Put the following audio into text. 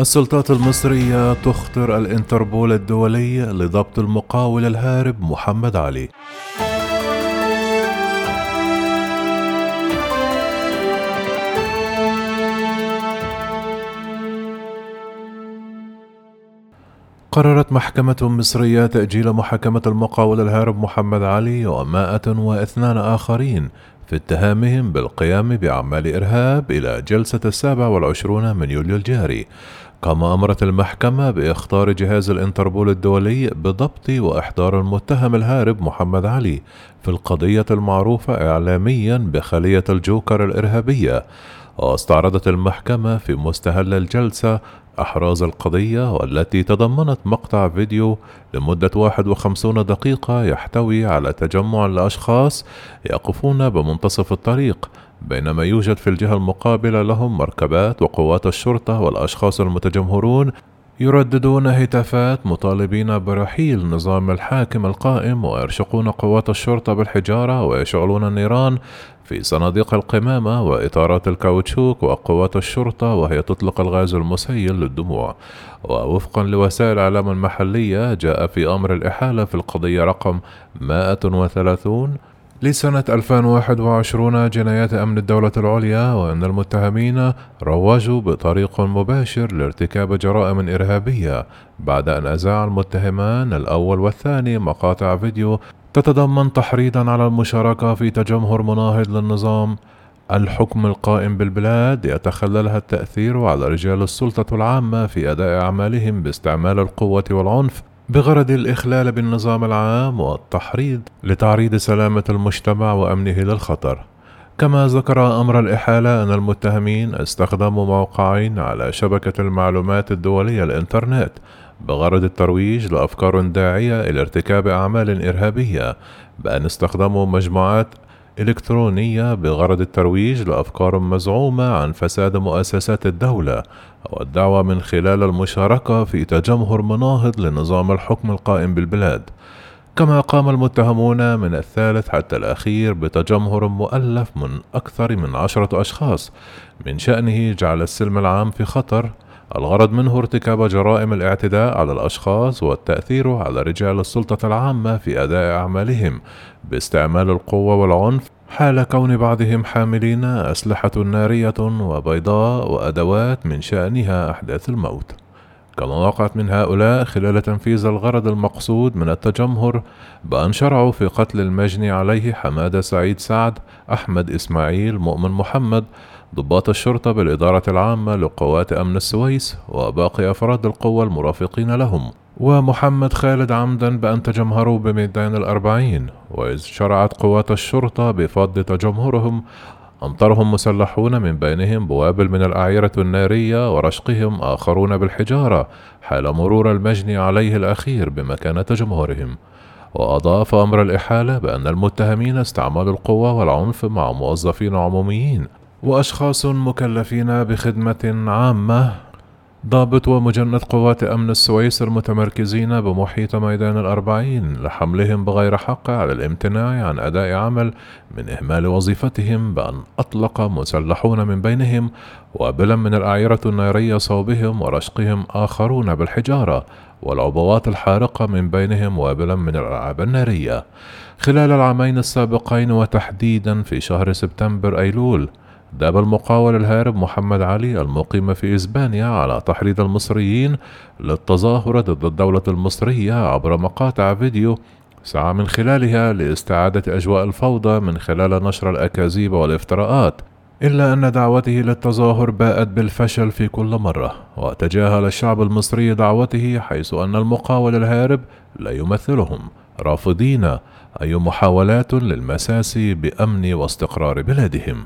السلطات المصرية تخطر الانتربول الدولي لضبط المقاول الهارب محمد علي. قررت محكمة مصرية تأجيل محاكمة المقاول الهارب محمد علي ومائة واثنان آخرين في اتهامهم بالقيام بأعمال إرهاب إلى جلسة السابع والعشرون من يوليو الجاري. كما أمرت المحكمة بإخطار جهاز الإنتربول الدولي بضبط وإحضار المتهم الهارب محمد علي في القضية المعروفة إعلاميا بخلية الجوكر الإرهابية. واستعرضت المحكمة في مستهل الجلسة أحراز القضية والتي تضمنت مقطع فيديو لمدة 51 دقيقة يحتوي على تجمع لأشخاص يقفون بمنتصف الطريق بينما يوجد في الجهة المقابلة لهم مركبات وقوات الشرطة والأشخاص المتجمهرون يرددون هتافات مطالبين برحيل نظام الحاكم القائم ويرشقون قوات الشرطة بالحجارة ويشعلون النيران في صناديق القمامة وإطارات الكاوتشوك وقوات الشرطة وهي تطلق الغاز المسيل للدموع. ووفقا لوسائل الإعلام المحلية جاء في أمر الإحالة في القضية رقم 130 لسنة 2021 جنايات أمن الدولة العليا وأن المتهمين روجوا بطريق مباشر لارتكاب جرائم إرهابية بعد أن أذاع المتهمان الأول والثاني مقاطع فيديو تتضمن تحريضا على المشاركة في تجمهر مناهض للنظام. الحكم القائم بالبلاد يتخللها التأثير على رجال السلطة العامة في أداء أعمالهم باستعمال القوة والعنف بغرض الإخلال بالنظام العام والتحريض لتعريض سلامة المجتمع وأمنه للخطر. كما ذكر أمر الإحالة أن المتهمين استخدموا موقعين على شبكة المعلومات الدولية الإنترنت بغرض الترويج لأفكار داعية إلى ارتكاب أعمال إرهابية بأن استخدموا مجموعات إلكترونية بغرض الترويج لأفكار مزعومة عن فساد مؤسسات الدولة والدعوة من خلال المشاركة في تجمهر مناهض لنظام الحكم القائم بالبلاد. كما قام المتهمون من الثالث حتى الأخير بتجمهر مؤلف من أكثر من عشرة أشخاص من شأنه جعل السلم العام في خطر الغرض منه ارتكاب جرائم الاعتداء على الأشخاص والتأثير على رجال السلطة العامة في أداء أعمالهم باستعمال القوة والعنف حال كون بعضهم حاملين أسلحة نارية وبيضاء وأدوات من شأنها أحداث الموت. كما وقعت من هؤلاء خلال تنفيذ الغرض المقصود من التجمهر بأن شرعوا في قتل المجني عليه حمادة سعيد سعد أحمد إسماعيل مؤمن محمد ضباط الشرطة بالإدارة العامة لقوات أمن السويس وباقي أفراد القوى المرافقين لهم. ومحمد خالد عمدا بأن تجمهروا بميدان الأربعين وإذ شرعت قوات الشرطة بفض تجمهرهم أمطرهم مسلحون من بينهم بوابل من الأعيرة النارية ورشقهم آخرون بالحجارة حال مرور المجني عليه الأخير بمكان تجمهرهم وأضاف أمر الإحالة بأن المتهمين استعملوا القوة والعنف مع موظفين عموميين وأشخاص مكلفين بخدمة عامة ضابط ومجند قوات أمن السويس المتمركزين بمحيط ميدان الأربعين لحملهم بغير حق على الامتناع عن أداء عمل من إهمال وظيفتهم بأن أطلق مسلحون من بينهم وابلا من الأعيرة النارية صوبهم ورشقهم آخرون بالحجارة والعبوات الحارقة من بينهم وابلا من الألعاب النارية. خلال العامين السابقين وتحديدا في شهر سبتمبر أيلول داب المقاول الهارب محمد علي المقيم في إسبانيا على تحريض المصريين للتظاهر ضد الدولة المصرية عبر مقاطع فيديو سعى من خلالها لاستعادة أجواء الفوضى من خلال نشر الأكاذيب والافتراءات إلا أن دعوته للتظاهر باءت بالفشل في كل مرة وتجاهل الشعب المصري دعوته حيث أن المقاول الهارب لا يمثلهم رافضين أي محاولات للمساس بأمن واستقرار بلادهم.